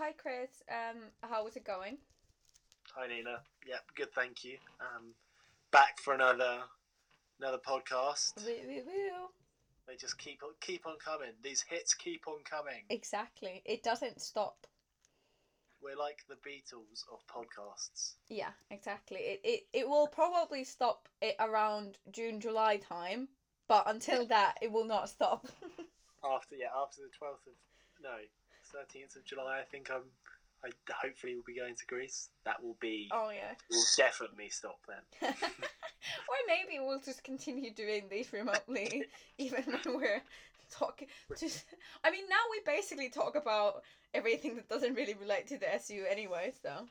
hi Chris. Um, was it going? Hi Nina. Yep, good. Thank you. Um, back for another another podcast. Woo, woo, woo. They just keep on keep on coming. These hits keep on coming. Exactly. It doesn't stop. We're like the Beatles of podcasts. Yeah, exactly. It it, it will probably stop it around June July time, but until that, it will not stop. After yeah, after the twelfth of no, thirteenth of July. I think I'm. I hopefully will be going to Greece. That will be. oh yeah. We'll definitely stop then. or maybe we'll just continue doing these remotely, even when we're talking. Just, I mean, now we basically talk about everything that doesn't really relate to the SU anyway. So.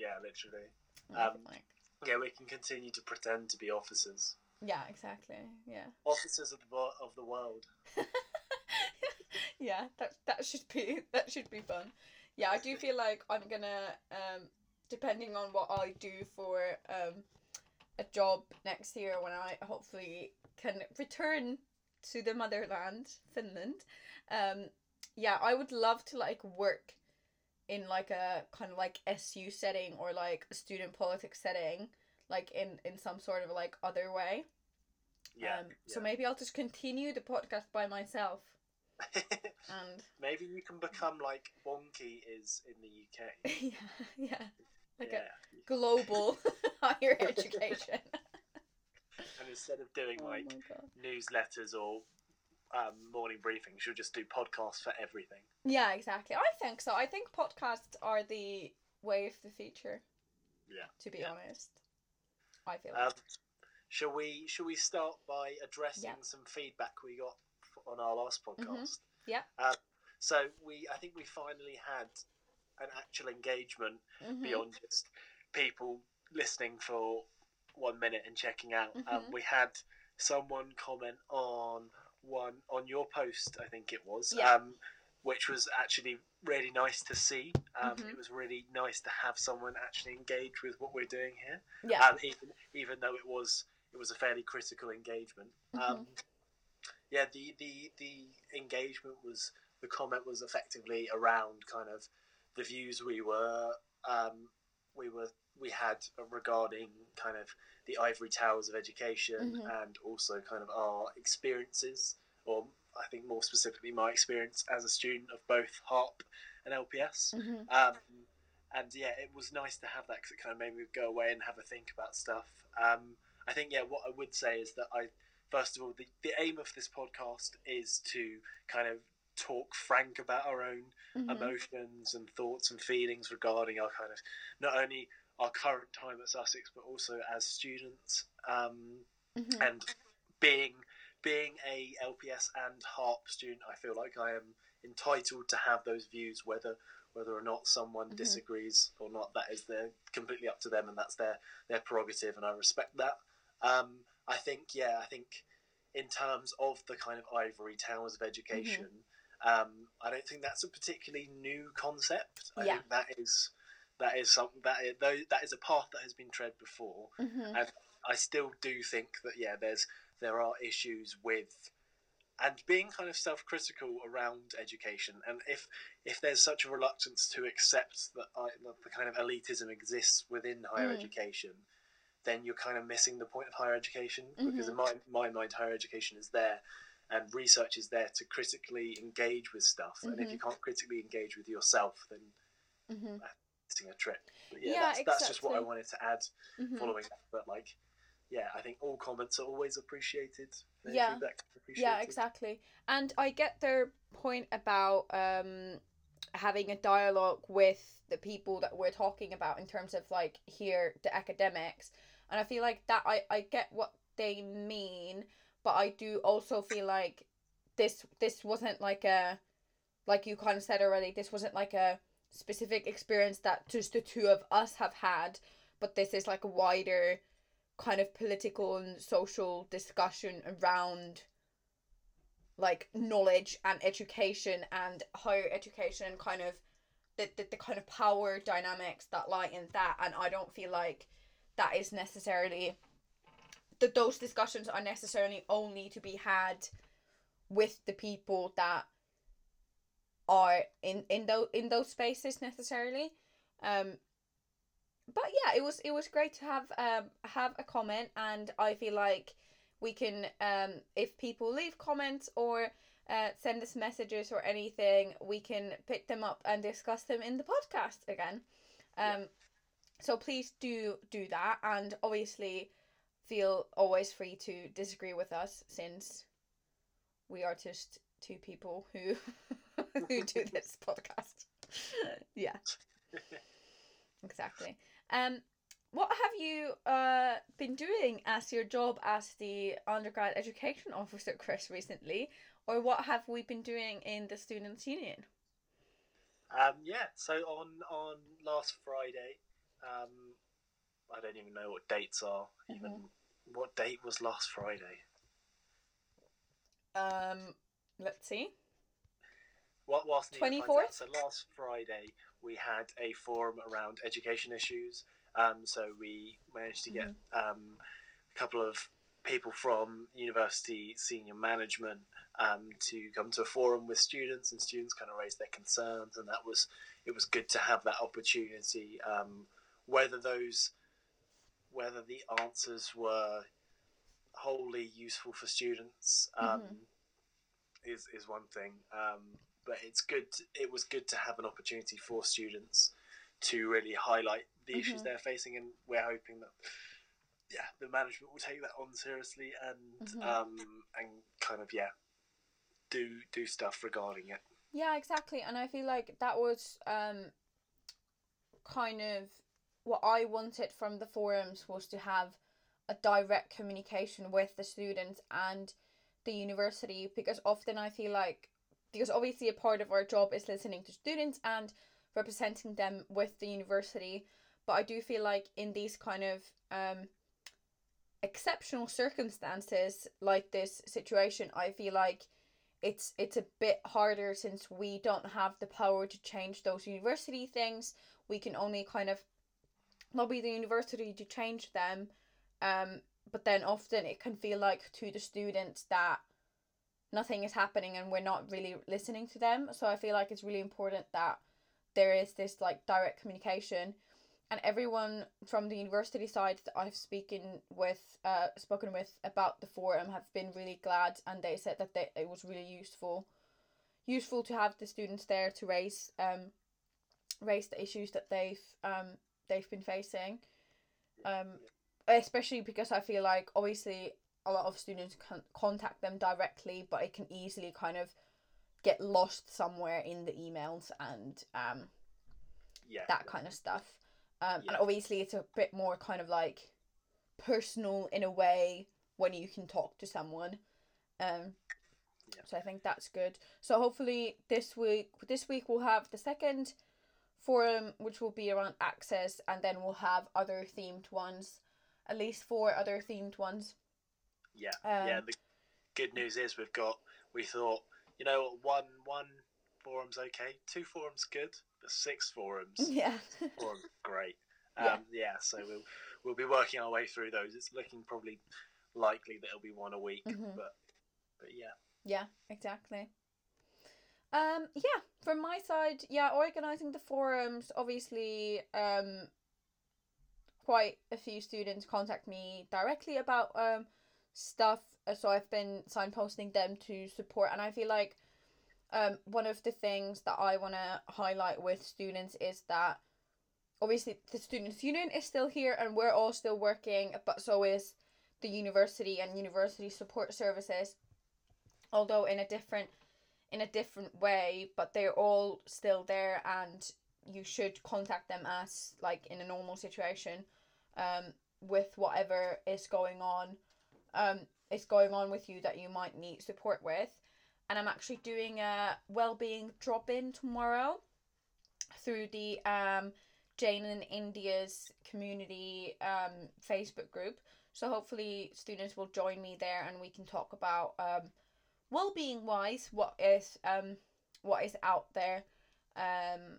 Yeah, literally. Um, like- Yeah, we can continue to pretend to be officers. yeah, exactly. Yeah. Officers of the of the world. yeah, that that should be that should be fun. Yeah, I do feel like I'm gonna um depending on what I do for um a job next year when I hopefully can return to the motherland, Finland. Um yeah, I would love to like work in like a kind of like SU setting or like a student politics setting, like in in some sort of like other way. Yeah. um, so maybe I'll just continue the podcast by myself yeah. And Maybe you can become like Wonkhe is in the UK. yeah, yeah, like yeah. a global higher education. And instead of doing oh like newsletters or um, morning briefings, you'll just do podcasts for everything. Yeah, exactly. I think so. I think podcasts are the way of the future. Yeah. To be Yeah. honest, I feel. Um, like. shall we? Shall we start by addressing Yeah. some feedback we got on our last podcast? Yeah. Um, so we, I think we finally had an actual engagement Mhm. beyond just people listening for one minute and checking out. Um, Mhm. we had someone comment on one on your post, I think it was, Yeah. um, which was actually really nice to see. Um, Mhm. It was really nice to have someone actually engage with what we're doing here, Yeah. um, even even though it was it was a fairly critical engagement. Um, Mm-hmm. Yeah, the, the the engagement was the comment was effectively around kind of the views we were um, we were we had regarding kind of the ivory towers of education Mhm. and also kind of our experiences or I think more specifically my experience as a student of both HARP and LPS. Mhm. Um, and yeah, it was nice to have that because it kind of made me go away and have a think about stuff. Um, I think yeah, what I would say is that I first of all the, the aim of this podcast is to kind of talk frank about our own Mhm. emotions and thoughts and feelings regarding our kind of not only our current time at Sussex but also as students um, Mhm. and being being a LPS and HARP student I feel like I am entitled to have those views whether whether or not someone Mhm. disagrees or not that is their completely up to them and that's their their prerogative and I respect that um, I think yeah I think in terms of the kind of ivory towers of education um, I don't think that's a particularly new concept I Yeah. think that is that is something that is, that is a path that has been tread before Mhm. and I still do think that yeah, there's there are issues with and being kind of self-critical around education, and if if there's such a reluctance to accept that, I, that the kind of elitism exists within higher Mm. education, then you're kind of missing the point of higher education because Mhm. in my my mind, higher education is there. And research is there to critically engage with stuff, and if you can't critically engage with yourself, then Mhm. missing a trick. But yeah, Yeah, that's, that's just what I wanted to add Mhm. following that. But like, yeah, I think all comments are always appreciated. Yeah. appreciated. Yeah, exactly. And I get their point about um having a dialogue with the people that we're talking about in terms of like here the academics. And I feel like that I, I get what they mean, but I do also feel like this this wasn't like a like you kind of said already, this wasn't like a specific experience that just the two of us have had, but this is like a wider kind of political and social discussion around like knowledge and education and higher education kind of the, the, the kind of power dynamics that lie in that. And i don't feel like that is necessarily that those discussions are necessarily only to be had with the people that are in in those in those spaces necessarily. Um, but yeah, it was it was great to have um have a comment, and I feel like we can um if people leave comments or uh, send us messages or anything, we can pick them up and discuss them in the podcast again. Um, yeah. So please do do that, and obviously feel always free to disagree with us since we are just two people who who do this podcast. yeah. exactly. Um what have you uh been doing as your job as the undergrad education officer, Chris, recently? Or what have we been doing in the students' union? Um, yeah, so on on last Friday, um, I don't even know what dates are. Even mm-hmm. what date was last Friday? Um, let's see. What was twenty fourth? So last Friday we had a forum around education issues. Um, so we managed to get mm-hmm. um, a couple of people from university senior management um, to come to a forum with students, and students kind of raised their concerns, and that was it was good to have that opportunity. Um, whether those whether the answers were wholly useful for students um, mm-hmm. is is one thing, um, but it's good. It was good to have an opportunity for students to really highlight the mm-hmm. issues they're facing, and we're hoping that yeah, the management will take that on seriously and mm-hmm. um, and kind of yeah do do stuff regarding it. Yeah, exactly. And I feel like that was um kind of what I wanted from the forums was to have a direct communication with the students and the university because often I feel like because obviously a part of our job is listening to students and representing them with the university but I do feel like in these kind of um exceptional circumstances like this situation I feel like it's it's a bit harder since we don't have the power to change those university things. We can only kind of lobby the university to change them. Um, but then often it can feel like to the students that nothing is happening and we're not really listening to them. So I feel like it's really important that there is this like direct communication and everyone from the university side that I've spoken with, uh, spoken with about the forum have been really glad, and they said that they, it was really useful, useful to have the students there to raise um, raise the issues that they've um they've been facing, um, especially because I feel like obviously a lot of students can contact them directly, but it can easily kind of get lost somewhere in the emails and um yeah that kind of stuff um, yeah. And obviously, it's a bit more kind of like personal in a way when you can talk to someone. Um, yeah. So I think that's good. So hopefully this week, this week we'll have the second forum, which will be around access, and then we'll have other themed ones, at least four other themed ones. Yeah, um, yeah. The good news is we've got. We thought, you know, one one forum's okay, two forums good, the six forums. Yeah. forum, great. Um, yeah. yeah. So we'll we'll be working our way through those. It's looking probably likely that it'll be one a week, mm-hmm. but but yeah. Yeah, exactly. Um, yeah, from my side, yeah, organizing the forums, obviously, um, quite a few students contact me directly about um stuff, so I've been signposting them to support, and I feel like um, one of the things that I want to highlight with students is that obviously the students union is still here and we're all still working but so is the university and university support services although in a different in a different way but they're all still there and you should contact them as like in a normal situation um with whatever is going on um is going on with you that you might need support with and I'm actually doing a well-being drop-in tomorrow through the um, Jane in India's community um, Facebook group. So hopefully students will join me there and we can talk about um, well-being wise what is um what is out there. Um,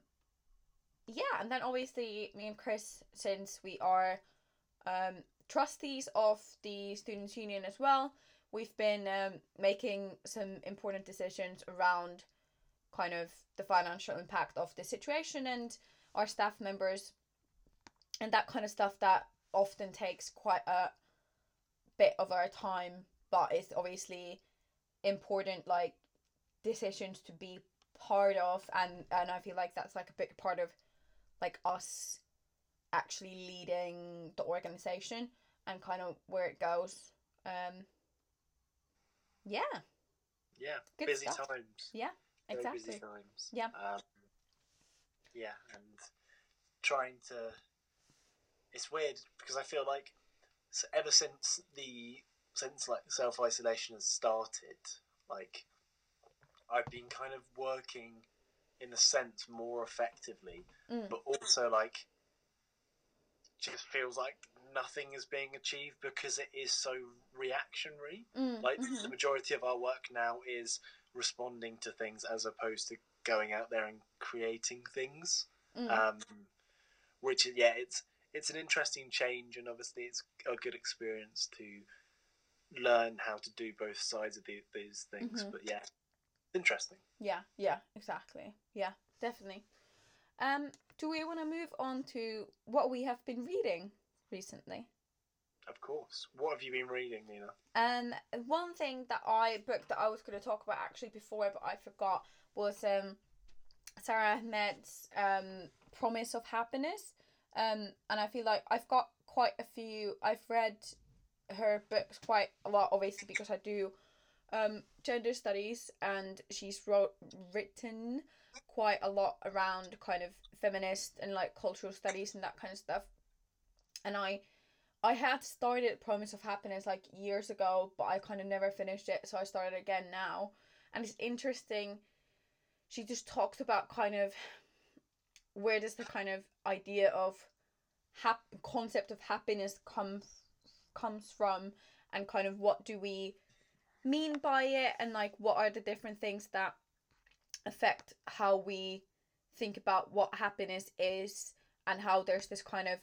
yeah, and then obviously me and Chris, since we are um, trustees of the Students' Union as well, we've been um, making some important decisions around kind of the financial impact of the situation and our staff members and that kind of stuff that often takes quite a bit of our time but it's obviously important like decisions to be part of and and I feel like that's like a big part of like us actually leading the organization and kind of where it goes um yeah Yeah, Good busy stuff. times. Yeah, Very exactly busy times. Yeah. Um, yeah, and trying to. It's weird because I feel like ever since the since like self isolation has started, like I've been kind of working in a sense more effectively, Mm. but also like just feels like nothing is being achieved because it is so reactionary Mm, like mhm. the majority of our work now is responding to things as opposed to going out there and creating things Mm. um, which yeah it's it's an interesting change and obviously it's a good experience to learn how to do both sides of the, these things Mhm. but yeah interesting Yeah, yeah, exactly. Yeah, definitely. Um, do we want to move on to what we have been reading recently? of course what have you been reading nina Um, one thing that I book that I was going to talk about actually before, but I forgot was um, Sara Ahmed's um, Promise of Happiness. Um, and I feel like I've got quite a few. I've read her books quite a lot, obviously because I do um, gender studies, and she's wrote written quite a lot around kind of feminist and like cultural studies and that kind of stuff. And I I had started Promise of Happiness like years ago, but I kind of never finished it, so I started again now. And it's interesting. She just talks about kind of where does the kind of idea of hap- concept of happiness come comes from and kind of what do we mean by it and like what are the different things that affect how we think about what happiness is and how there's this kind of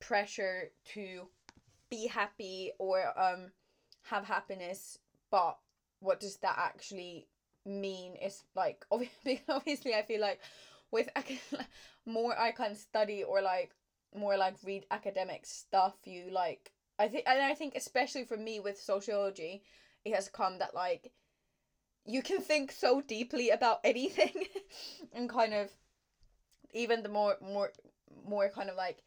pressure to be happy or um have happiness but what does that actually mean is like obviously, obviously i feel like with more i can study or like more like read academic stuff you like i think and i think especially for me with sociology it has come that like you can think so deeply about anything and kind of even the more more more kind of like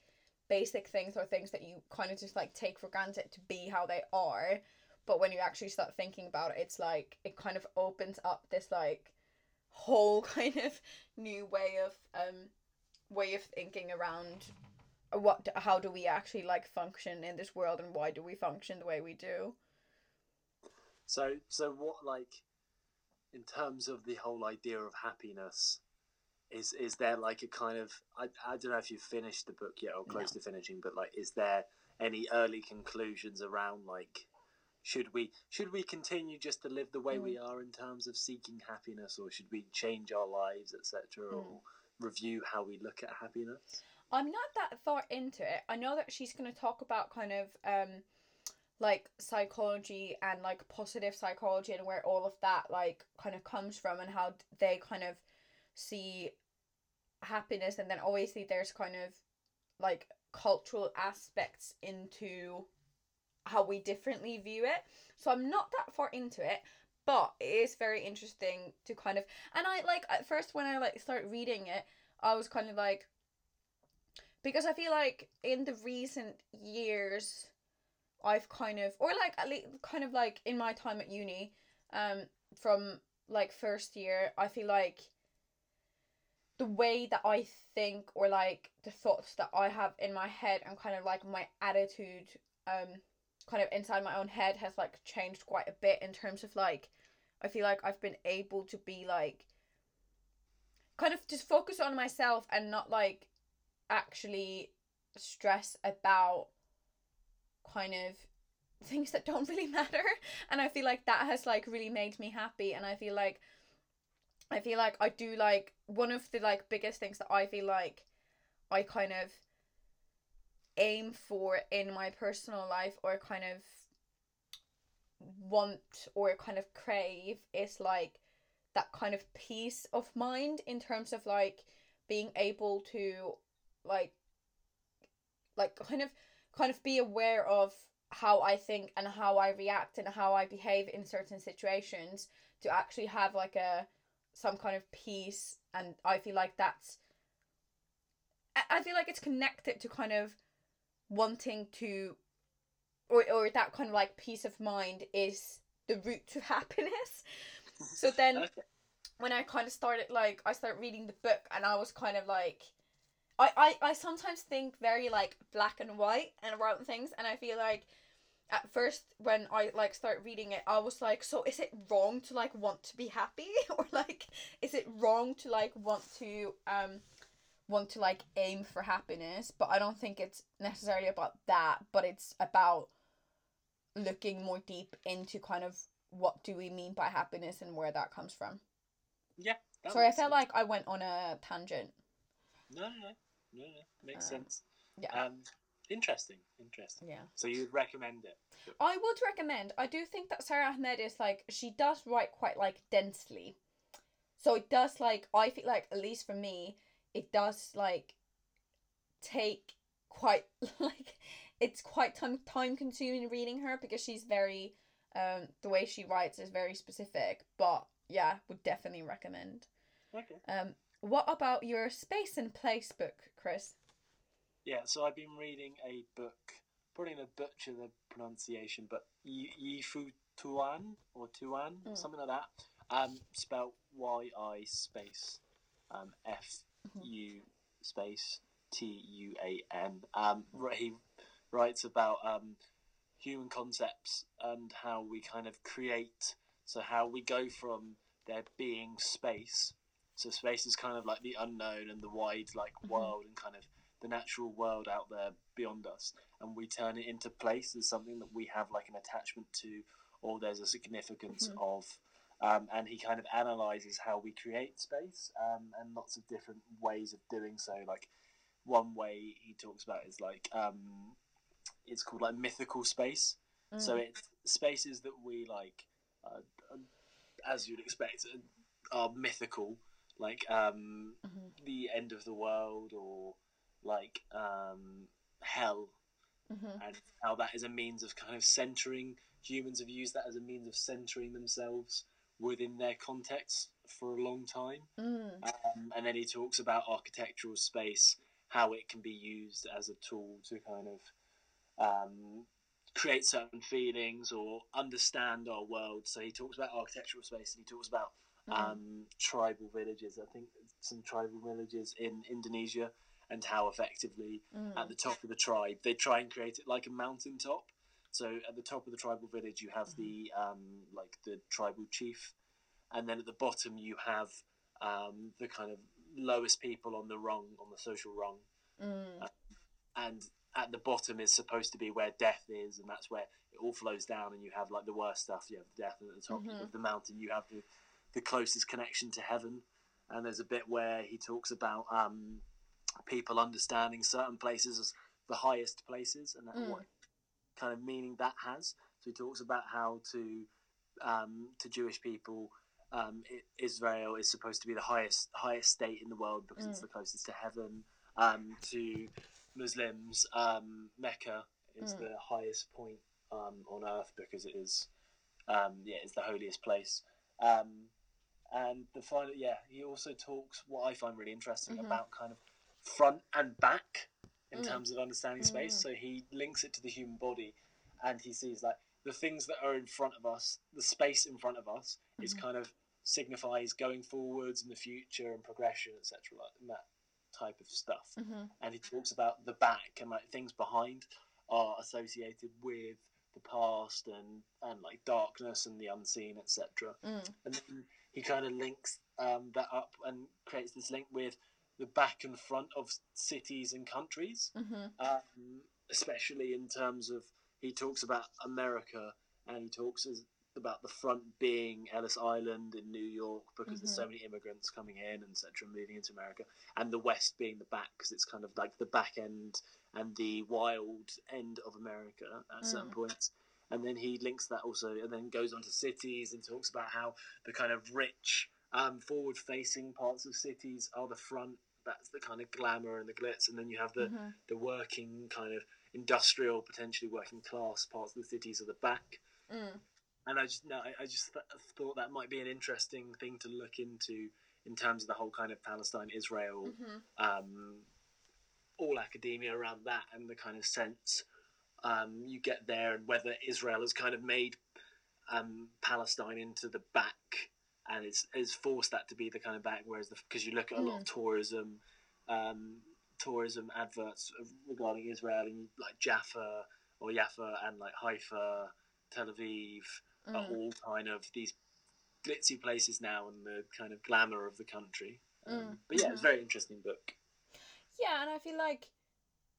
basic things or things that you kind of just like take for granted to be how they are. But when you actually start thinking about it it's like it kind of opens up this like whole kind of new way of um way of thinking around what how do we actually like function in this world and why do we function the way we do? So so what like in terms of the whole idea of happiness is is there like a kind of I, I don't know if you've finished the book yet or close to finishing but like is there any early conclusions around like should we should we continue just to live the way we mm. are in terms of seeking happiness or should we change our lives etc mm. or review how we look at happiness I'm not that far into it. I know that she's going to talk about kind of um like psychology and like positive psychology and where all of that like kind of comes from and how they kind of see happiness and then obviously there's kind of like cultural aspects into how we differently view it. So I'm not that far into it, but it is very interesting to kind of and I like at first when I like start reading it, I was kind of like because I feel like in the recent years I've kind of or like at least kind of like in my time at uni um from like first year I feel like the way that I think or like the thoughts that I have in my head and kind of like my attitude um kind of inside my own head has like changed quite a bit in terms of like I feel like I've been able to be like kind of just focus on myself and not like actually stress about kind of things that don't really matter. And I feel like that has like really made me happy. And I feel like I feel like I do like one of the like biggest things that I feel like I kind of aim for in my personal life or kind of want or kind of crave is like that kind of peace of mind in terms of like being able to like like kind of kind of be aware of how I think and how I react and how I behave in certain situations to actually have like a some kind of peace and I feel like that's I feel like it's connected to kind of wanting to or or that kind of like peace of mind is the route to happiness. So then Okay. when I kind of started like I started reading the book and I was kind of like I, I, I sometimes think very like black and white and around things and I feel like at first when I like start reading it I was like so is it wrong to like want to be happy or like is it wrong to like want to um want to like aim for happiness but I don't think it's necessarily about that but it's about looking more deep into kind of what do we mean by happiness and where that comes from. Yeah. Sorry, I felt sense. like I went on a tangent. No, no, no, no, no. Makes Uh, sense. yeah. Um, interesting, interesting. Yeah. So you'd recommend it? I would recommend. I do think that Sara Ahmed is like she does write quite like densely. So it does like I feel like at least for me, it does like take quite like it's quite time time consuming reading her because she's very um the way she writes is very specific. But yeah, would definitely recommend. Okay. Um what about your space and place book, Chris? Yeah. So I've been reading a book. Probably gonna butcher the pronunciation, but Yi Yifu Tuan or Tuan, Mm. something like that. Um, spelled Y I space um, F U space T U A N. Um, he writes about um, human concepts and how we kind of create. So how we go from there being space. So space is kind of like the unknown and the wide like Mhm. world and kind of the natural world out there beyond us, and we turn it into place as something that we have like an attachment to, or there's a significance Mhm. of. Um, and he kind of analyzes how we create space um, and lots of different ways of doing so. Like one way he talks about is like um, it's called like mythical space. So Mm. it's spaces that we like, uh, as you'd expect, are mythical, like um, Mhm. the end of the world or like um, hell, Mhm. and how that is a means of kind of centering. Humans have used that as a means of centering themselves within their context for a long time. Mm. Um, and then he talks about architectural space, how it can be used as a tool to kind of um, create certain feelings or understand our world. So he talks about architectural space and he talks about. Um, tribal villages. I think some tribal villages in Indonesia and how effectively Mm. at the top of the tribe they try and create it like a mountaintop. So at the top of the tribal village you have the um, like the tribal chief, and then at the bottom you have um, the kind of lowest people on the rung on the social rung, Mm. and at the bottom is supposed to be where death is, and that's where it all flows down, and you have like the worst stuff. You have death, and at the top Mhm. of the mountain you have the, the closest connection to heaven. And there's a bit where he talks about um, people understanding certain places as the highest places, and that, Mm. what kind of meaning that has. So he talks about how to um, to Jewish people. Um, Israel is supposed to be the highest highest state in the world because it's Mm. the closest to heaven. Um, to Muslims, um, Mecca is Mm. the highest point um, on earth because it is, um, yeah, it's the holiest place. Um, and the final, yeah, he also talks what I find really interesting Mhm. about kind of front and back in Mm. terms of understanding space. Mm. So he links it to the human body, and he sees like the things that are in front of us, the space in front of us, is Mhm. kind of signifies going forwards in the future and progression, etc. Like and that type of stuff Mhm. and he talks about the back and like things behind are associated with the past and and like darkness and the unseen etc Mm. and then he kind of links um, that up and creates this link with the back and front of cities and countries Mhm. um, especially in terms of he talks about America and he talks as, about the front being Ellis Island in New York because there's so many immigrants coming in and etc. moving into America, and the West being the back because it's kind of like the back end and the wild end of America at certain Mm. points. And then he links that also, and then goes on to cities and talks about how the kind of rich um, forward-facing parts of cities are the front. That's the kind of glamour and the glitz, and then you have the Mhm. the working kind of industrial, potentially working class parts of the cities are the back. Mm. And I just no, I, I just th- thought that might be an interesting thing to look into in terms of the whole kind of Palestine Israel Mhm. um, all academia around that and the kind of sense um, you get there and whether Israel has kind of made um, Palestine into the back and it's, it's forced that to be the kind of back whereas because you look at a lot of tourism um, tourism adverts regarding Israel and like Jaffa or Jaffa and like Haifa Tel Aviv are Mm. all kind of these glitzy places now and the kind of glamour of the country um, Mm, but yeah it's a mhm. very interesting book Yeah, and I feel like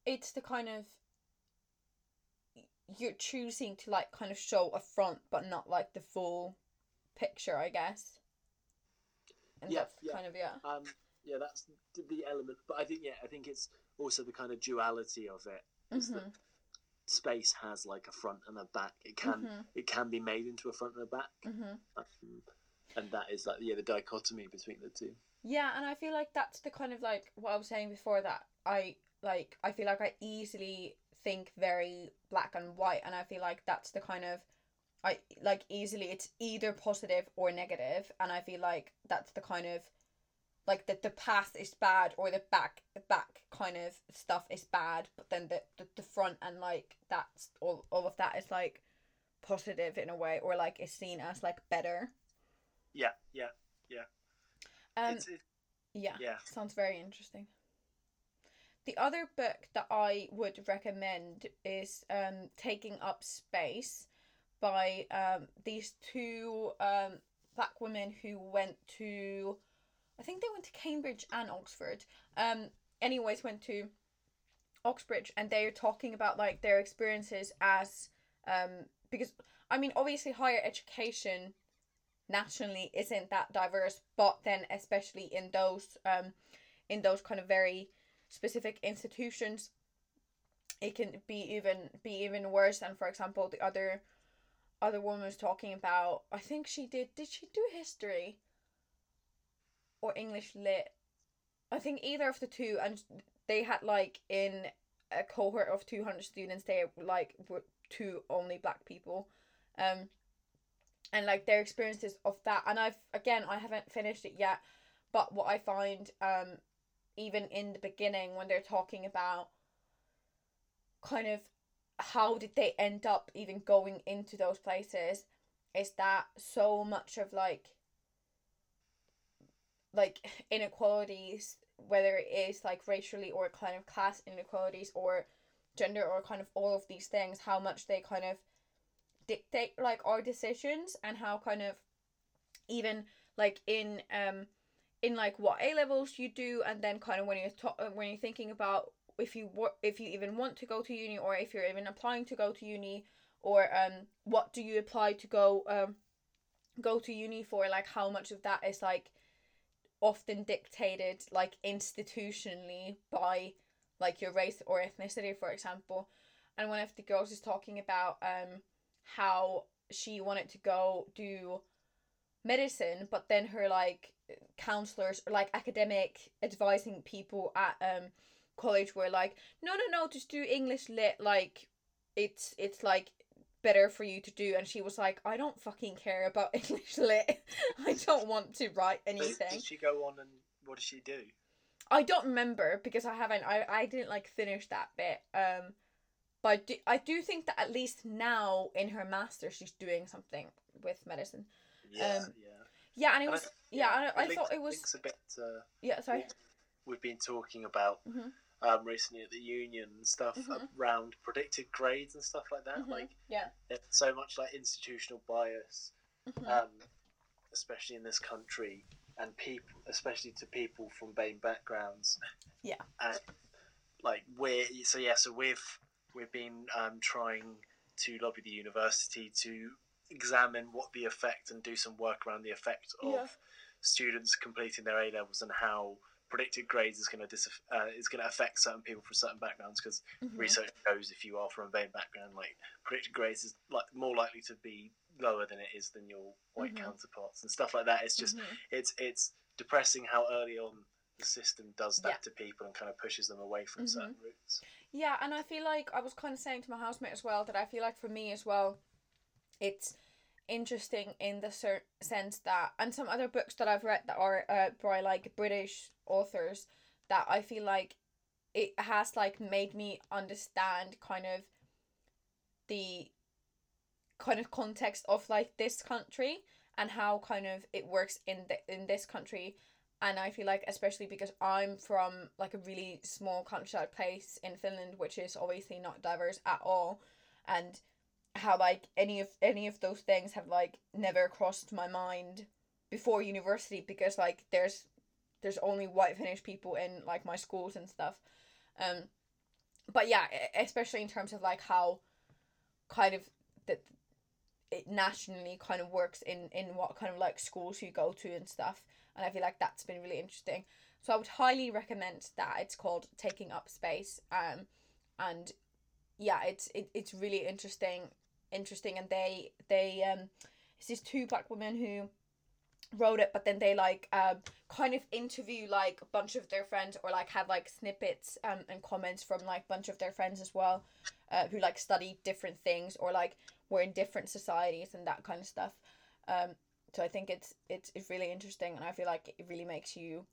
it's the kind of you're choosing to like kind of show a front, but not like the full picture, I guess. And Yeah, that's yeah. kind of yeah. Um, yeah, that's the- element. But I think, yeah, I think it's also the kind of duality of it. Is that. Space has like a front and a back. It can Mhm. it can be made into a front and a back, Mhm. um, and that is like yeah the dichotomy between the two. Yeah, and I feel like that's the kind of like what I was saying before that I like I feel like I easily think very black and white and I feel like that's the kind of I like easily it's either positive or negative and I feel like that's the kind of like that the path is bad or the back back kind of stuff is bad but then the, the, the front and like that's all, all of that is like positive in a way or like is seen as like better Yeah, yeah, yeah um it's, it, yeah yeah. Sounds very interesting. The other book that I would recommend is um, Taking Up Space by um, these two um, black women who went to, I think they went to Cambridge and Oxford. Um, anyways, went to Oxbridge and they're talking about like their experiences as, um, because I mean, obviously, higher education nationally isn't that diverse, but then especially in those um in those kind of very specific institutions it can be even be even worse than for example the other other woman was talking about I think she did did she do history or English lit I think either of the two and they had like in a cohort of 200 students they like were two only black people. Um and like their experiences of that and i've again i haven't finished it yet but what i find um even in the beginning when they're talking about kind of how did they end up even going into those places is that so much of like like inequalities whether it is like racially or kind of class inequalities or gender or kind of all of these things how much they kind of dictate like our decisions and how kind of even like in um in like what A levels you do and then kind of when you're to- uh, when you're thinking about if you wa- if you even want to go to uni or if you're even applying to go to uni or um what do you apply to go um go to uni for like how much of that is like often dictated like institutionally by like your race or ethnicity for example. And one of the girls is talking about um how she wanted to go do medicine but then her like counselors or like academic advising people at um college were like no no no just do english lit like it's it's like better for you to do and she was like i don't fucking care about english lit i don't want to write anything Did she go on and what did she do? I don't remember because I haven't. I, I didn't like finish that bit. Um, but I do, I do think that at least now in her master she's doing something with medicine. Yeah, Um, yeah. Yeah, and it And I was th- yeah. I, I links- thought it was a bit. Uh, yeah. Sorry. we've been talking about Mhm. Um, recently at the union and stuff Mhm. around predicted grades and stuff like that. Mhm. Like Yeah. so much like institutional bias, Mhm. um, especially in this country, and people, especially to people from BAME backgrounds. Yeah. And like we're so yeah, so we've we've been um, trying to lobby the university to examine what the effect and do some work around the effect of Yeah. students completing their A levels and how predicted grades is going to dis- uh, is going to affect certain people from certain backgrounds because Mhm. research shows if you are from a BAME background, like predicted grades is like more likely to be lower than it is than your white Mhm. counterparts and stuff like that. It's just Mhm. it's it's depressing how early on the system does that Yeah. to people and kind of pushes them away from Mhm. certain routes. Yeah, and I feel like I was kind of saying to my housemate as well that I feel like for me as well, it's interesting in the cer- sense that, and some other books that I've read that are uh, by like British authors, that I feel like it has like made me understand kind of the kind of context of like this country and how kind of it works in the in this country. And I feel like especially because I'm from like a really small countryside place in Finland, which is obviously not diverse at all, and how like any of any of those things have like never crossed my mind before university because like there's there's only white Finnish people in like my schools and stuff, um, but yeah, especially in terms of like how kind of that it nationally kind of works in in what kind of like schools you go to and stuff and I feel like that's been really interesting. So I would highly recommend that. It's called Taking Up Space. Um, and yeah, it's it, it's really interesting, interesting, and they they um, it's these two black women who wrote it, but then they like um kind of interview like a bunch of their friends or like have like snippets um and comments from like a bunch of their friends as well, uh, who like study different things or like were in different societies and that kind of stuff. Um, so I think it's it's it's really interesting, and I feel like it really makes you,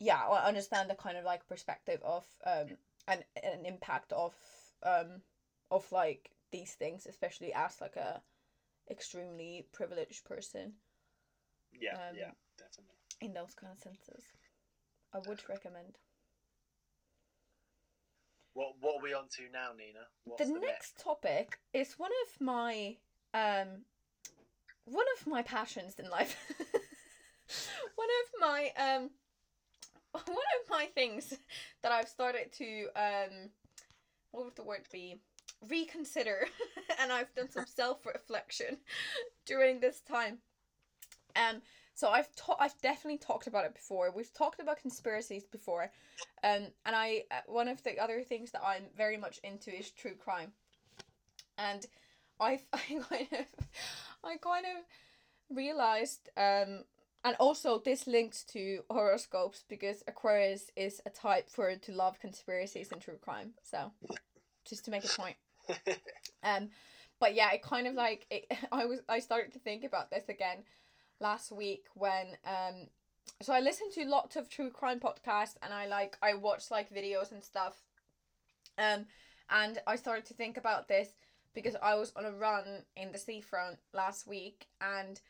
yeah, I understand the kind of like perspective of um and an impact of um of like these things, especially as like a extremely privileged person Yeah, Um, yeah, definitely. in those kind of senses. I would recommend. What what are we on to now, Nina? What's the next topic is one of my um one of my passions in life. one of my um one of my things that I've started to um what would the word be reconsider and I've done some self-reflection during this time. Um so I've ta- I've definitely talked about it before. We've talked about conspiracies before. Um and I uh, one of the other things that I'm very much into is true crime. And I've I kind of I kind of realized um and also this links to horoscopes because Aquarius is a type for to love conspiracies and true crime. So just to make a point. Um but yeah, it kind of like it, I was I started to think about this again last week when um so I listened to lots of true crime podcasts and I like I watched like videos and stuff. Um and I started to think about this because I was on a run in the seafront last week and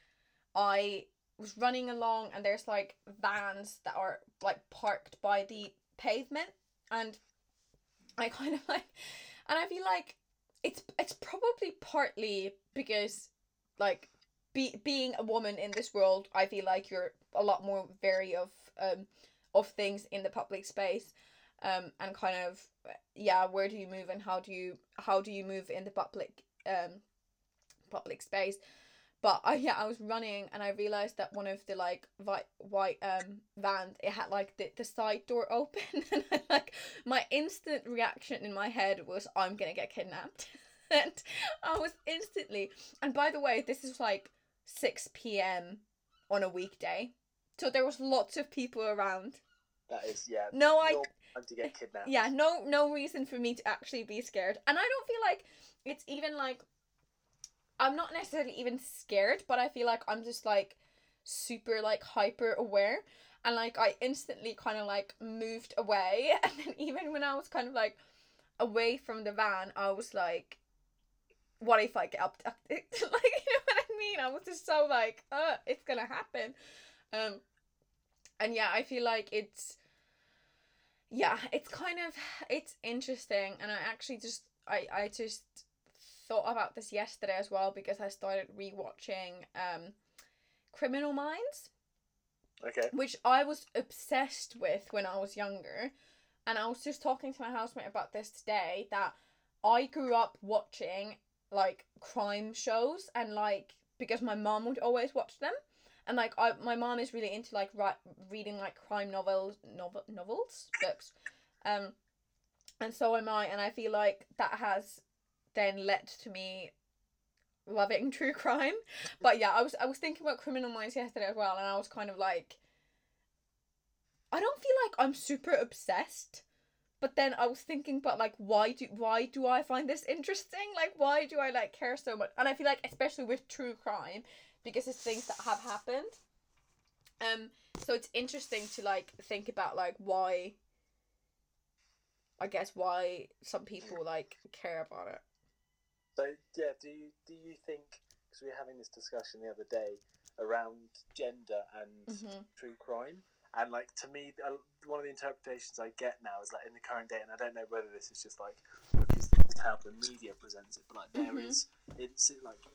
I was running along and there's like vans that are like parked by the pavement and I kind of like and I feel like it's it's probably partly because like be, being a woman in this world I feel like you're a lot more wary of um of things in the public space. Um and kind of yeah where do you move and how do you how do you move in the public um public space but I yeah I was running and I realized that one of the like white white um vans it had like the, the side door open and I, like my instant reaction in my head was I'm gonna get kidnapped and I was instantly and by the way this is like 6 p.m on a weekday so there was lots of people around that is yeah. no I to get kidnapped. yeah no no reason for me to actually be scared and i don't feel like it's even like i'm not necessarily even scared but i feel like i'm just like super like hyper aware. And like i instantly kind of like moved away. And then even when i was kind of like away from the van i was like what if i get abducted? Like you know what i mean? I was just so like uh it's gonna happen. Um and yeah i feel like it's yeah it's kind of it's interesting. And i actually just i i just thought about this yesterday as well because i started rewatching um criminal minds Okay. which i was obsessed with when i was younger and i was just talking to my housemate about this today that i grew up watching like crime shows and like because my mom would always watch them and like I, my mom is really into like ri- reading like crime novels, novel novels, books, um, and so am I. And I feel like that has then led to me loving true crime. But yeah, I was I was thinking about Criminal Minds yesterday as well, and I was kind of like, I don't feel like I'm super obsessed. But then I was thinking, but like, why do why do I find this interesting? Like, why do I like care so much? And I feel like, especially with true crime, because it's things that have happened. Um, so it's interesting to like think about like why. I guess why some people like care about it. So yeah, do you do you think? Because we were having this discussion the other day around gender and Mhm. true crime, and like to me, one of the interpretations I get now is like in the current day, and I don't know whether this is just like because this is how the media presents it, but like there Mhm. is it's like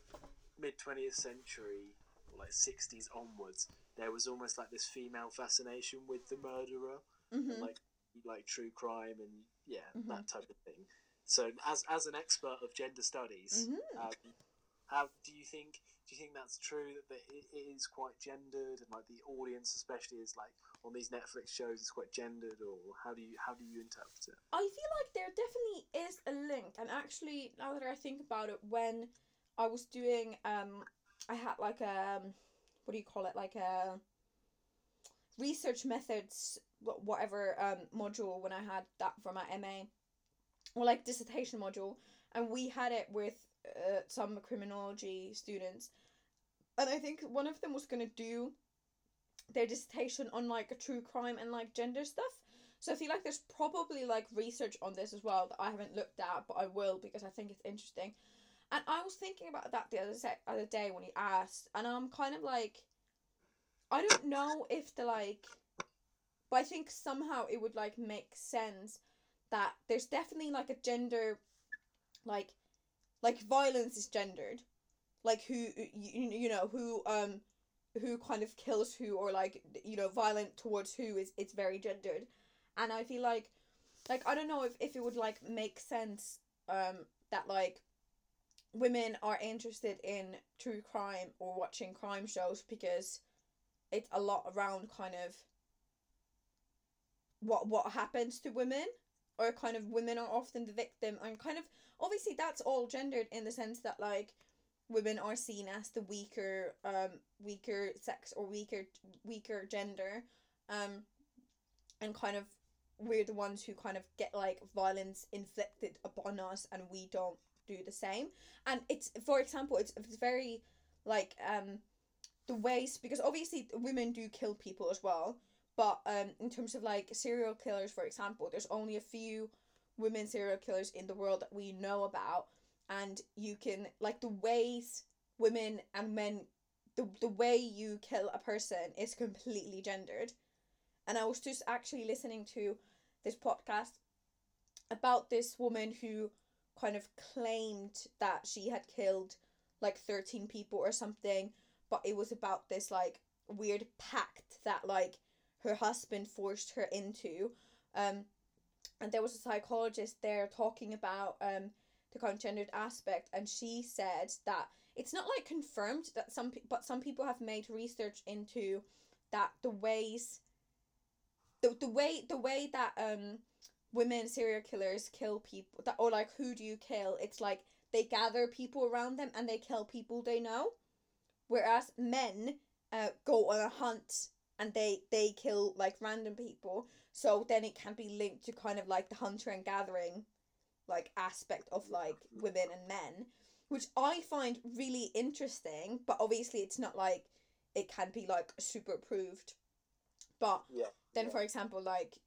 mid twentieth century or like sixties onwards, there was almost like this female fascination with the murderer Mm-hmm. like like true crime and yeah that type of thing. So as as an expert of gender studies, Mhm. um, how do you think do you think that's true that the- it, it is quite gendered and like the audience especially is like on these Netflix shows is quite gendered or how do you how do you interpret it? I feel like there definitely is a link, and actually, now that I think about it, when I was doing, um, I had like a, um, what do you call it, like a research methods, whatever um module when I had that for my MA, or like dissertation module, and we had it with uh, some criminology students, and I think one of them was gonna do their dissertation on like a true crime and like gender stuff. So I feel like there's probably like research on this as well that I haven't looked at, but I will because I think it's interesting. And I was thinking about that the other se- other day when you asked, and I'm kind of like, I don't know if the like, but I think somehow it would like make sense that there's definitely like a gender, like, like violence is gendered, like who you, you know who um who kind of kills who or like you know violent towards who is it's very gendered. And i feel like like i don't know if, if it would like make sense um that like women are interested in true crime or watching crime shows because it's a lot around kind of what what happens to women or kind of women are often the victim and kind of obviously that's all gendered in the sense that like women are seen as the weaker um weaker sex or weaker weaker gender um and kind of we're the ones who kind of get like violence inflicted upon us and we don't do the same. And it's for example it's, it's very like um the ways because obviously women do kill people as well but um in terms of like serial killers for example there's only a few women serial killers in the world that we know about. And you can like the ways women and men the, the way you kill a person is completely gendered. And i was just actually listening to this podcast about this woman who kind of claimed that she had killed like 13 people or something but it was about this like weird pact that like her husband forced her into um and there was a psychologist there talking about um the kind of gendered aspect and she said that it's not like confirmed that some but some people have made research into that the ways the, the way the way that um women serial killers kill people that or like who do you kill? It's like they gather people around them and they kill people they know whereas men uh, go on a hunt and they they kill like random people so then it can be linked to kind of like the hunter and gathering like aspect of like women and men which i find really interesting but obviously it's not like it can be like super approved but Yeah. then yeah. for example like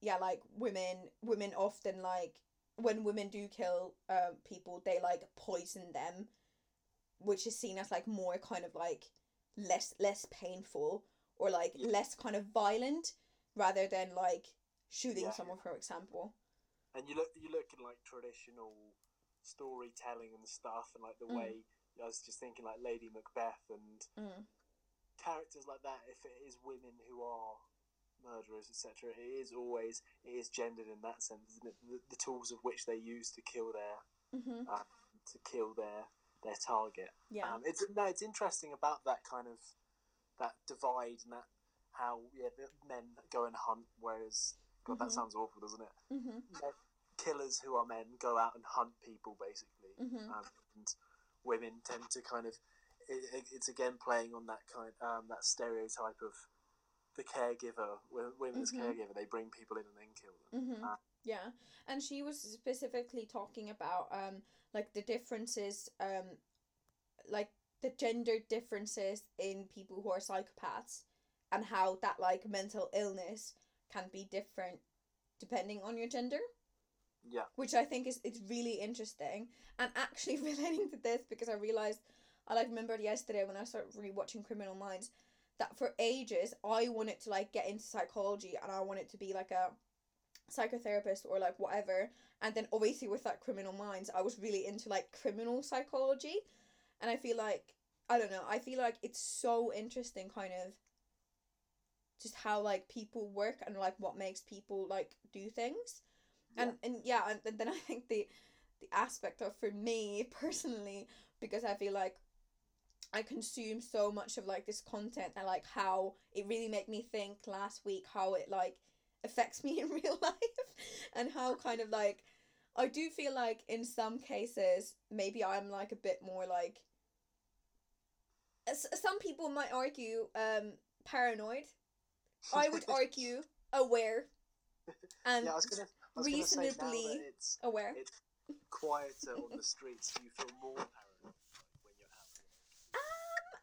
yeah like women women often like when women do kill uh, people they like poison them which is seen as like more kind of like less less painful or like less kind of violent rather than like shooting Yeah. someone for example and you look you look at like traditional storytelling and stuff and like the Mm. way I was just thinking like Lady Macbeth and mm. characters like that if it is women who are murderers etc it is always it is gendered in that sense isn't it the, the tools of which they use to kill their mm-hmm. um, to kill their their target yeah um, it's no it's interesting about that kind of that divide and that how yeah the men go and hunt, whereas God Mhm. that sounds awful, doesn't it? Mm-hmm. Men- Killers who are men go out and hunt people basically, Mm-hmm. um, and women tend to kind of it, it- it's again playing on that kind um, that stereotype of the caregiver wo- women as Mhm. caregiver they bring people in and then kill them Mm-hmm. Uh, yeah, and she was specifically talking about um like the differences um like the gender differences in people who are psychopaths and how that like mental illness can be different depending on your gender. Yeah. Which I think is it's really interesting. And actually relating to this because I realized I like remembered yesterday when I started rewatching Criminal Minds that for ages I wanted to like get into psychology and I wanted to be like a psychotherapist or like whatever. And then obviously with that Criminal Minds I was really into like criminal psychology and I feel like I don't know I feel like it's so interesting kind of just how like people work and like what makes people like do things. And and yeah and, then i think the the aspect of for me personally because i feel like i consume so much of like this content and like how it really made me think last week how it like affects me in real life and how kind of like i do feel like in some cases maybe i'm like a bit more like some people might argue um paranoid i would argue aware and yeah i was gonna I was gonna say now reasonably it's aware it's quieter on the streets do you feel more paranoid when you're out Um,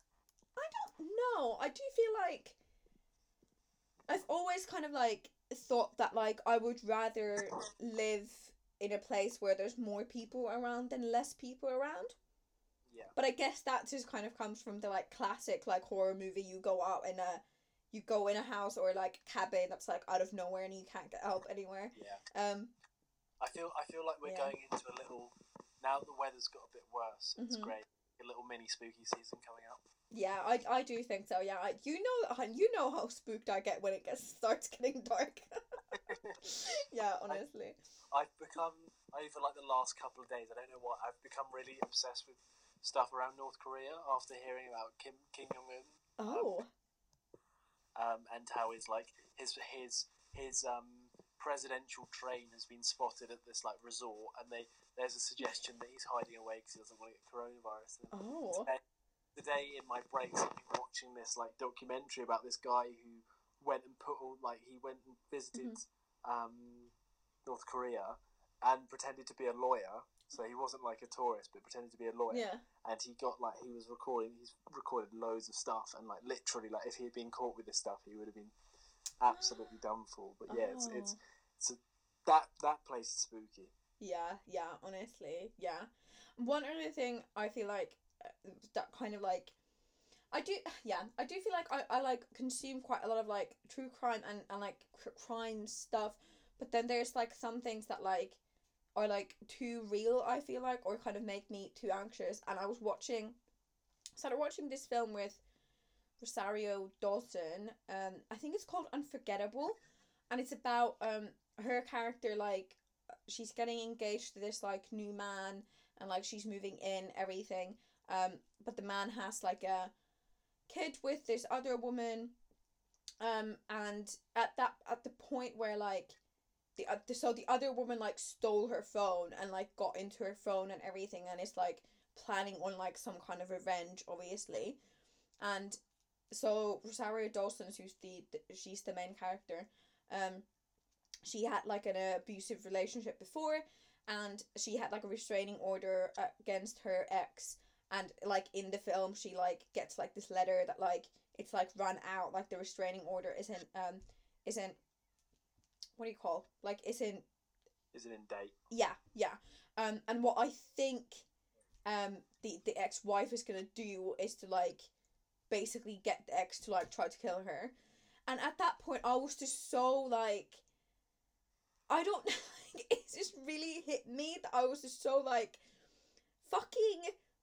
I don't know. I do feel like I've always kind of like thought that like I would rather live in a place where there's more people around than less people around. Yeah But I guess that just kind of comes from the like classic like horror movie. You go out in a you go in a house or like cabin that's like out of nowhere and you can't get help anywhere. yeah Um, I feel I feel like we're Yeah. going into a little now the weather's got a bit worse. It's Mhm. great. A little mini spooky season coming up. yeah, I, I do think so. Yeah, I, you know you know how spooked I get when it gets starts getting dark. yeah, honestly. I've become over like the last couple of days. I don't know why. I've become really obsessed with stuff around North Korea after hearing about Kim Kim Jong Un Oh. um, and how his like his his his um presidential train has been spotted at this like resort, and they there's a suggestion that he's hiding away because he doesn't want to get coronavirus. And Oh. today, today in my breaks, I've been watching this like documentary about this guy who went and put all like he went and visited um, North Korea and pretended to be a lawyer. So he wasn't like a tourist, but pretended to be a lawyer. Yeah. And he got like he was recording. He's recorded loads of stuff, and like literally, like if he had been caught with this stuff, he would have been absolutely done for. But yeah, it's it's Oh. it's a, that that place is spooky. Yeah, yeah, honestly, yeah. One other thing I feel like uh, that kind of like I do yeah, I do feel like I, I like consume quite a lot of like true crime and, and like cr- crime stuff, but then there's like some things that like are like too real, I feel like, or kind of make me too anxious. And I was watching started watching this film with Rosario Dawson. Um I think it's called Unforgettable and it's about um her character like she's getting engaged to this like new man and like she's moving in everything um but the man has like a kid with this other woman um and at that at the point where like the, uh, so the other woman like stole her phone and like got into her phone and everything and is like planning on like some kind of revenge obviously. And so Rosario Dawson who's the, the she's the main character um she had like an abusive relationship before and she had like a restraining order against her ex. And like in the film she like gets like this letter that like it's like run out like the restraining order isn't um isn't what do you call? Like isn't Is it in date? yeah yeah. Um and what i think um the the ex-wife is gonna do is to like basically get the ex to like try to kill her. And at that point i was just so like i don't like, it just really hit me that i was just so like fucking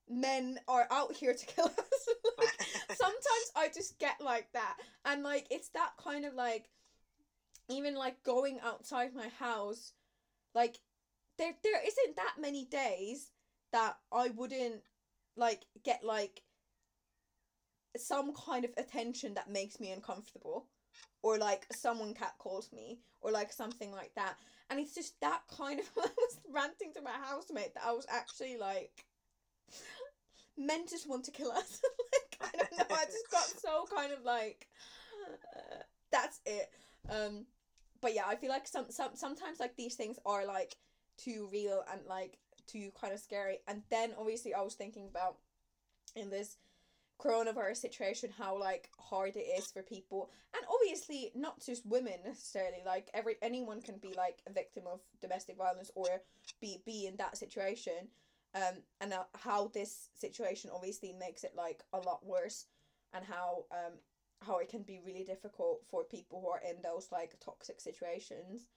men are out here to kill us. Like, sometimes i just get like that. And like it's that kind of like even like going outside my house like there there isn't that many days that I wouldn't like get like some kind of attention that makes me uncomfortable or like someone cat calls me or like something like that. And it's just that kind of i was ranting to my housemate that i was actually like men just want to kill us. Like i don't know i just got so kind of like uh, that's it. Um but yeah i feel like some, some sometimes like these things are like too real and like too kind of scary. And then obviously i was thinking about in this coronavirus situation how like hard it is for people. And obviously not just women necessarily like every anyone can be like a victim of domestic violence or be be in that situation. Um and uh, how this situation obviously makes it like a lot worse and how um how it can be really difficult for people who are in those like toxic situations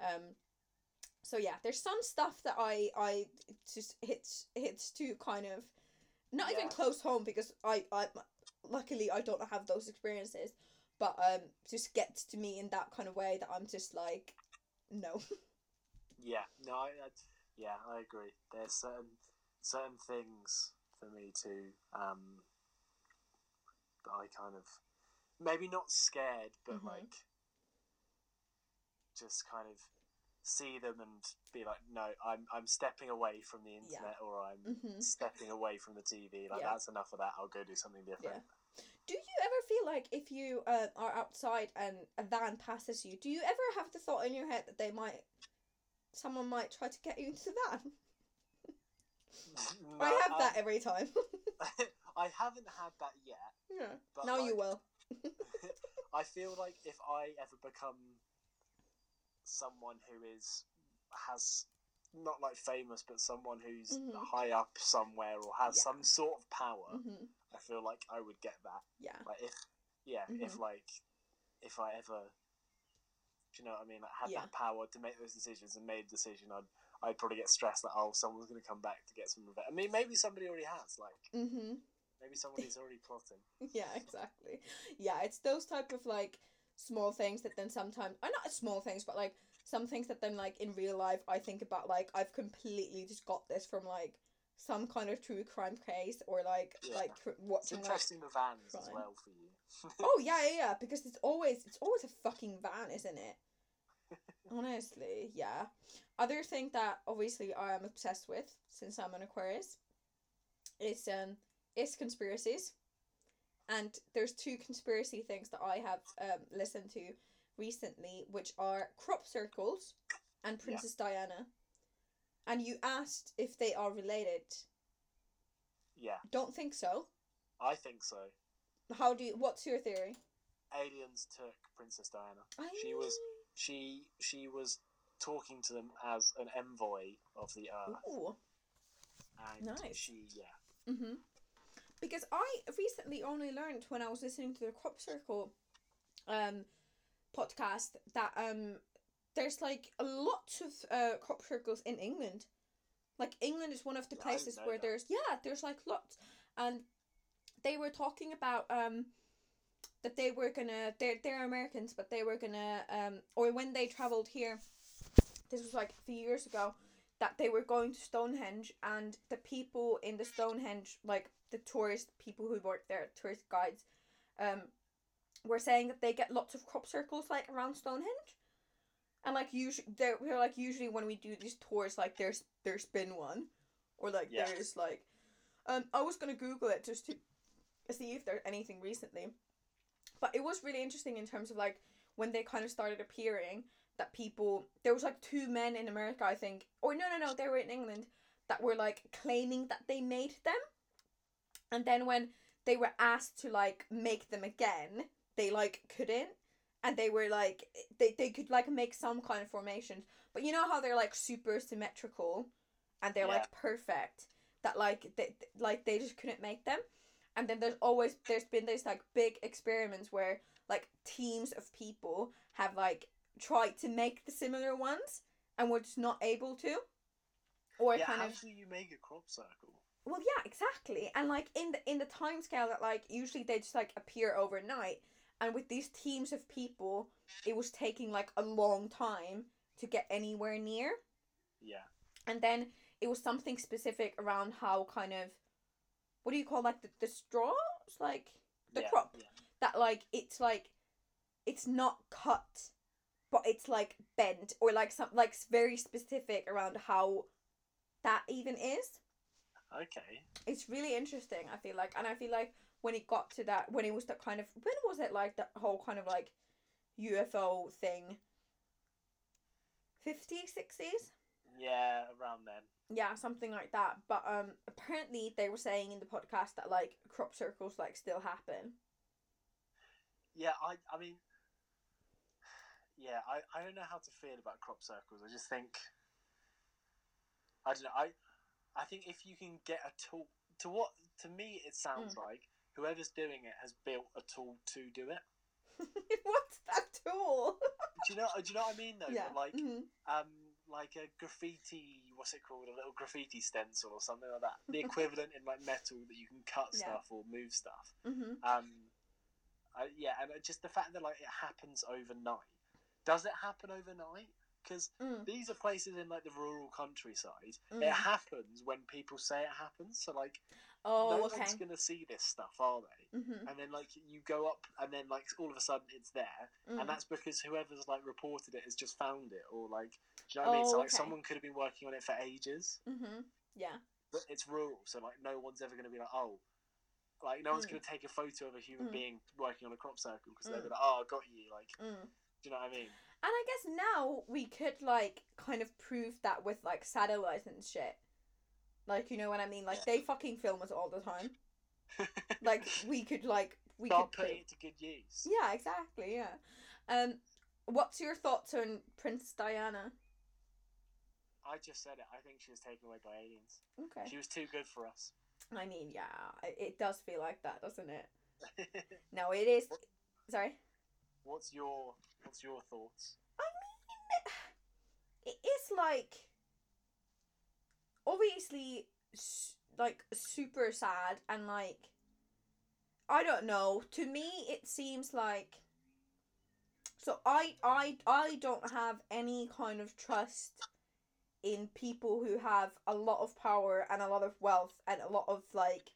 um so yeah there's some stuff that i i just hits hits to kind of not even close home because I, I luckily I don't have those experiences, but um just gets to me in that kind of way that I'm just like, no. Yeah, no, I, I, yeah, I agree. There's certain certain things for me too um, that I kind of maybe not scared, but Mhm. like just kind of see them and be like, no, I'm I'm stepping away from the internet or I'm hmm stepping away from the TV. Like Yeah. that's enough of that. I'll go do something different. Do you ever feel like if you uh, are outside and a van passes you, do you ever have the thought in your head that they might, someone might try to get you into the van? I No, have that um, every time. I haven't had that yet. yeah. Now you will. I feel like if I ever become someone who is has not like famous, but someone who's Mhm. high up somewhere or has Yeah. some sort of power, hmm I feel like I would get that. Yeah. Like if yeah, if Mhm. like if I ever do you know what I mean? Like had Yeah. that power to make those decisions and made a decision, I'd I'd probably get stressed that oh someone's gonna come back to get some revenge. I mean maybe somebody already has, like hmm maybe somebody's already plotting. yeah exactly yeah it's those type of like small things that then sometimes are not small things but like some things that then like in real life i think about like i've completely just got this from like some kind of true crime case or like Yeah. like tr- It's watching like the vans as well for you. oh yeah yeah yeah because it's always it's always a fucking van isn't it honestly yeah other thing that obviously i am obsessed with since i'm an aquarius is um is conspiracies and there's two conspiracy things that i have um listened to recently which are crop circles and Yeah. princess diana and you asked if they are related yeah, don't think so I think so. how do you what's your theory aliens took Princess Diana. She was she she was talking to them as an envoy of the Earth, Ooh. and nice. she yeah Mm-hmm. Because I recently only learned when I was listening to the Crop Circle um podcast that um there's like a lot of uh crop circles in England. Like England is one of the Yeah, I didn't places where that. there's yeah, there's like lots. And they were talking about um that they were gonna they're they're Americans but they were gonna um or when they traveled here this was like a few years ago that they were going to Stonehenge and the people in the Stonehenge, like the tourist people who work there, tourist guides, um, were saying that they get lots of crop circles like around Stonehenge. And like usually they're like usually when we do these tours like there's there's been one. Or like Yeah. there's like um I was gonna Google it just to see if there's anything recently. But it was really interesting in terms of like when they kind of started appearing that people there was like two men in America I think or no no no they were in England that were like claiming that they made them and then when they were asked to like make them again they like couldn't and they were like they, they could like make some kind of formations but you know how they're like super symmetrical and they're Yeah. like perfect that like they like they just couldn't make them and then there's always there's been these like big experiments where like teams of people have like tried to make the similar ones and were just not able to or yeah. kind how of do you make a crop circle? Well yeah exactly. And like in the in the time scale that like usually they just like appear overnight and with these teams of people it was taking like a long time to get anywhere near. Yeah, and then it was something specific around how kind of what do you call like the, the straws? Like the Yeah, crop. yeah. that like it's like it's not cut but it's like bent or like some like very specific around how that even is Okay. it's really interesting i feel like and i feel like when it got to that when it was that kind of when was it like that whole kind of like ufo thing 50s 60s Yeah, around then. yeah something like that but um apparently they were saying in the podcast that like crop circles like still happen Yeah, I I mean Yeah, I, I don't know how to feel about crop circles. I just think I don't know, I I think if you can get a tool to what to me it sounds Mm. like whoever's doing it has built a tool to do it. what's that tool Do you know do you know what I mean though? yeah like mhm. um like a graffiti what's it called? A little graffiti stencil or something like that. The equivalent in like metal that you can cut Yeah. stuff or move stuff. Mhm. Um, I, yeah, and just the fact that like it happens overnight. Does it happen overnight? Because Mm. these are places in like the rural countryside. Mm. It happens when people say it happens. So like, Oh, no okay. one's gonna see this stuff, are they? Mm-hmm. And then like you go up, and then like all of a sudden it's there, Mm. and that's because whoever's like reported it has just found it, or like, do you know what I mean? Oh, So like okay. someone could have been working on it for ages Mm-hmm. Yeah. but it's rural, so like no one's ever going to be like, oh, like no one's Mm. going to take a photo of a human Mm. being working on a crop circle because they're Mm. like, oh, I got you. Like, do you know what I mean? And I guess now we could like kind of prove that with like satellites and shit. Like you know what I mean? Like they fucking film us all the time. Like we could like we Start could putting it to good use. Yeah, exactly. Yeah. Um, what's your thoughts on Princess Diana? I just said it. I think she was taken away by aliens. Okay. She was too good for us. I mean, yeah, it does feel like that, doesn't it? No, it is. Sorry. What's your What's your thoughts? I mean, it is like obviously like super sad and like I don't know. To me, it seems like so I I I don't have any kind of trust in people who have a lot of power and a lot of wealth and a lot of like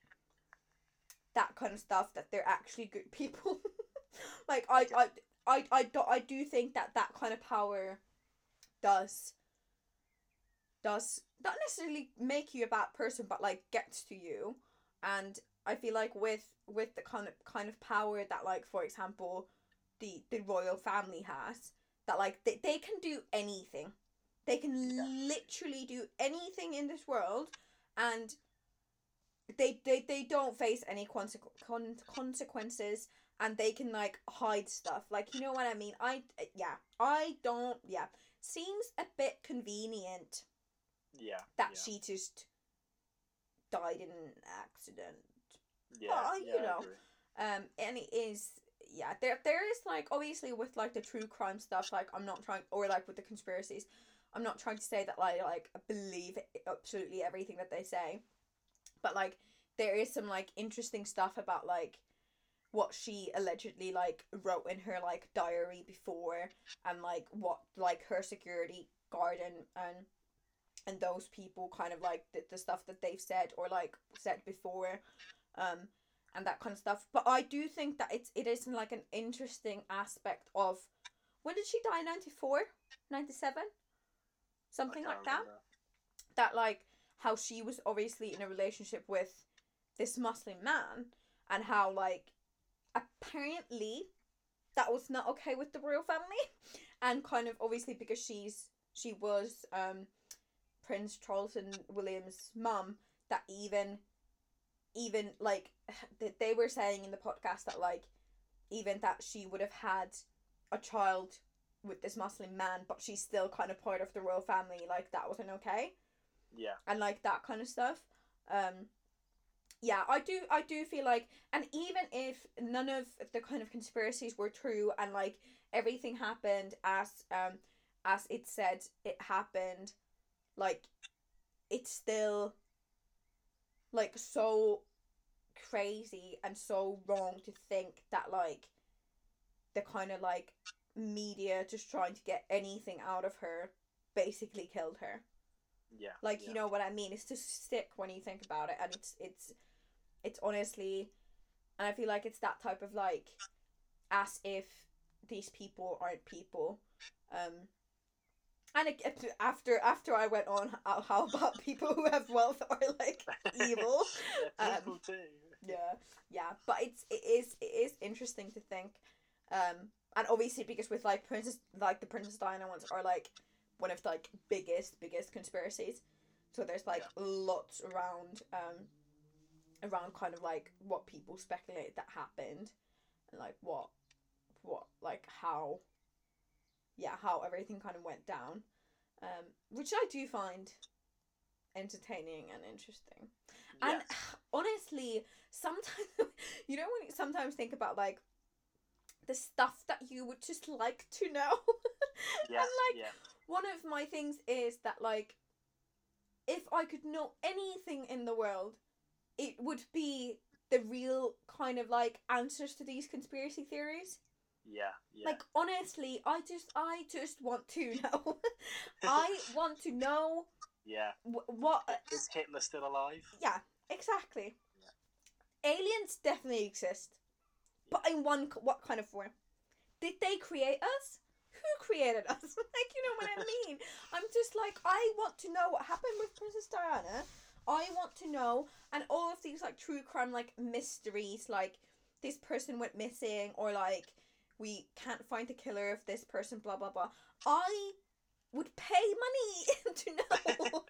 that kind of stuff that they're actually good people. like I I I I do, I do think that that kind of power does does not necessarily make you a bad person but like gets to you and I feel like with with the kind of kind of power that like for example the the royal family has that like they, they can do anything they can Yeah. literally do anything in this world and they they, they don't face any consequ- con- consequences and they can like hide stuff like you know what i mean i yeah i don't yeah seems a bit convenient Yeah. that yeah. she just died in an accident Yeah. well, you yeah, I know. um and it is yeah there there is like obviously with like the true crime stuff like i'm not trying or like with the conspiracies i'm not trying to say that like like believe absolutely everything that they say but like there is some like interesting stuff about like what she allegedly like wrote in her like diary before and like what like her security guard and and and those people kind of like the, the stuff that they've said or like said before um and that kind of stuff. But i do think that it's it is like an interesting aspect of when did she die? 94 97 something like that? remember. that like how she was obviously in a relationship with this Muslim man and how like apparently that was not okay with the royal family. And kind of obviously because she's she was um Prince Charles and William's mum that even even like that they were saying in the podcast that like even that she would have had a child with this Muslim man but she's still kind of part of the royal family like that wasn't okay. Yeah. and like that kind of stuff. Um yeah i do i do feel like and even if none of the kind of conspiracies were true and like everything happened as um as it said it happened like it's still like so crazy and so wrong to think that like the kind of like media just trying to get anything out of her basically killed her Yeah. like yeah. you know what I mean? It's just sick when you think about it, and it's it's it's honestly and I feel like it's that type of like, as if these people aren't people, um. And it, after after I went on, how, how about people who have wealth are like evil? Um, too. yeah yeah but it's it is it is interesting to think um and obviously because with like princess like the princess diana ones are like one of the like biggest biggest conspiracies so there's like lots around um around kind of like what people speculated that happened and like what what like how yeah how everything kind of went down um which i do find entertaining and interesting. And honestly, sometimes you know when you sometimes think about like the stuff that you would just like to know. yeah, and like yeah, one of my things is that like if I could know anything in the world, it would be the real kind of like answers to these conspiracy theories. yeah, yeah. Like honestly, I just I just want to know. I want to know yeah. wh- what Is Hitler still alive? Yeah, exactly. Aliens definitely exist, but in one what kind of form? Did they create us? Who created us? like you know what I mean? I'm just like I want to know what happened with Princess Diana. I want to know, and all of these like true crime like mysteries, like this person went missing, or like we can't find the killer of this person, blah blah blah. I would pay money to know.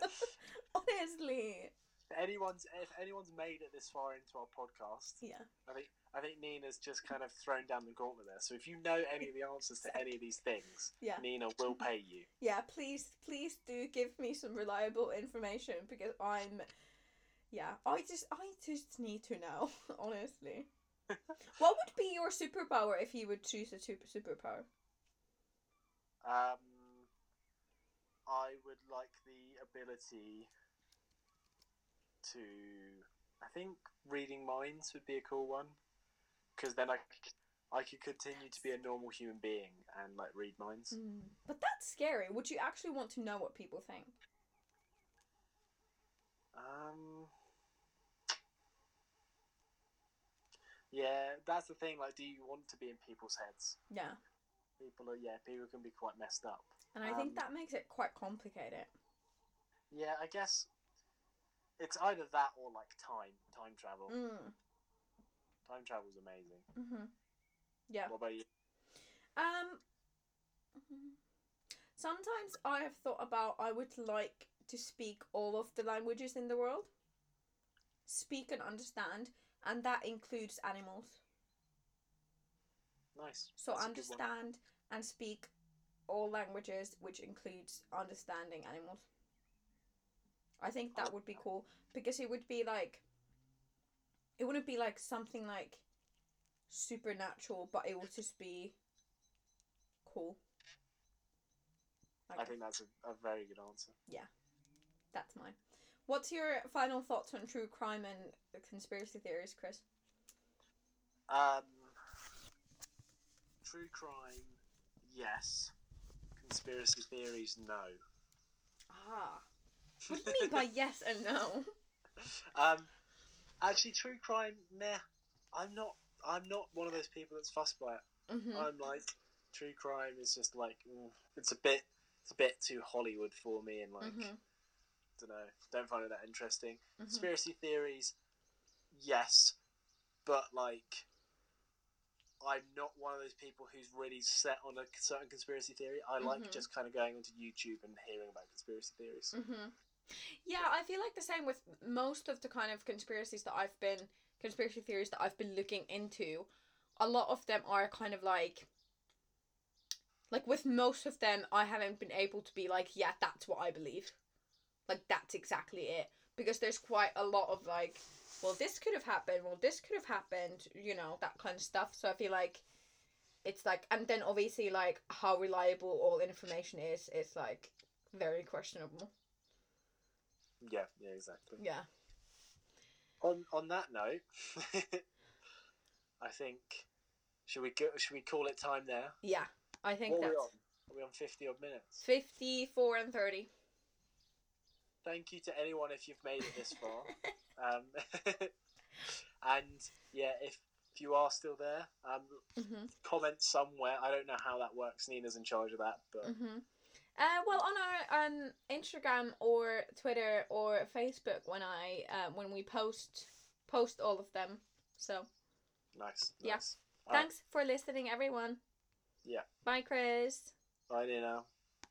Honestly. If anyone's if anyone's made it this far into our podcast, Yeah. I think I think Nina's just kind of thrown down the gauntlet there. So if you know any of the answers to any of these things, Yeah. Nina will pay you. Yeah, please, please do give me some reliable information because I'm, yeah, I just, I just need to know, honestly. what would be your superpower if you would choose a super superpower? Um, I would like the ability to. I think reading minds would be a cool one, because then I, I could continue to be a normal human being and like read minds. But that's scary. Would you actually want to know what people think? Um. Yeah, that's the thing. Like, do you want to be in people's heads? Yeah, People are, yeah, people can be quite messed up. and I think Um, that makes it quite complicated. Yeah, I guess it's either that or like time, time travel. Mm. Time travel's amazing. Mm-hmm. Yeah. What about you? Um. mhm. Sometimes I have thought about I would like to speak all of the languages in the world. Speak and understand, and that includes animals. Nice. So That's a good one. understand and speak all languages, which includes understanding animals. I think that would be cool because it would be like. It wouldn't be like something like supernatural, but it would just be cool. I think that's a, a very good answer. Yeah, that's mine. What's your final thoughts on true crime and conspiracy theories, Chris? Um, true crime, yes. Conspiracy theories, no. What do you mean by yes and no? Um, actually, true crime, meh. I'm not. I'm not one of those people that's fussed by it. Mm-hmm. I'm like, true crime is just like, mm, it's a bit, it's a bit too Hollywood for me, and like, mm-hmm. don't know, don't find it that interesting. Mm-hmm. Conspiracy theories, yes, but like, I'm not one of those people who's really set on a certain conspiracy theory. I like Mhm. just kind of going onto YouTube and hearing about conspiracy theories. Yeah, I feel like the same with most of the kind of conspiracies that I've been conspiracy theories that I've been looking into. A lot of them are kind of like like with most of them I haven't been able to be like, yeah, that's what I believe. Like that's exactly it. Because there's quite a lot of like, well this could have happened, well this could have happened, you know, that kind of stuff. So I feel like it's like and then obviously like how reliable all information is is like very questionable. Yeah, yeah, exactly. Yeah. On on that note, I think should we go, should we call it time there? Yeah, I think What are we that's on? Are we on fifty odd minutes? 54 and 30. Thank you to anyone if you've made it this far. um, and yeah, if if you are still there, um, Mm-hmm. comment somewhere. I don't know how that works. Nina's in charge of that, but Mm-hmm. Uh, well, on our um Instagram or Twitter or Facebook when I uh, when we post post all of them. So nice. Yeah. nice. All right. thanks for listening, everyone. Yeah. Bye, Chris. Bye, Nina.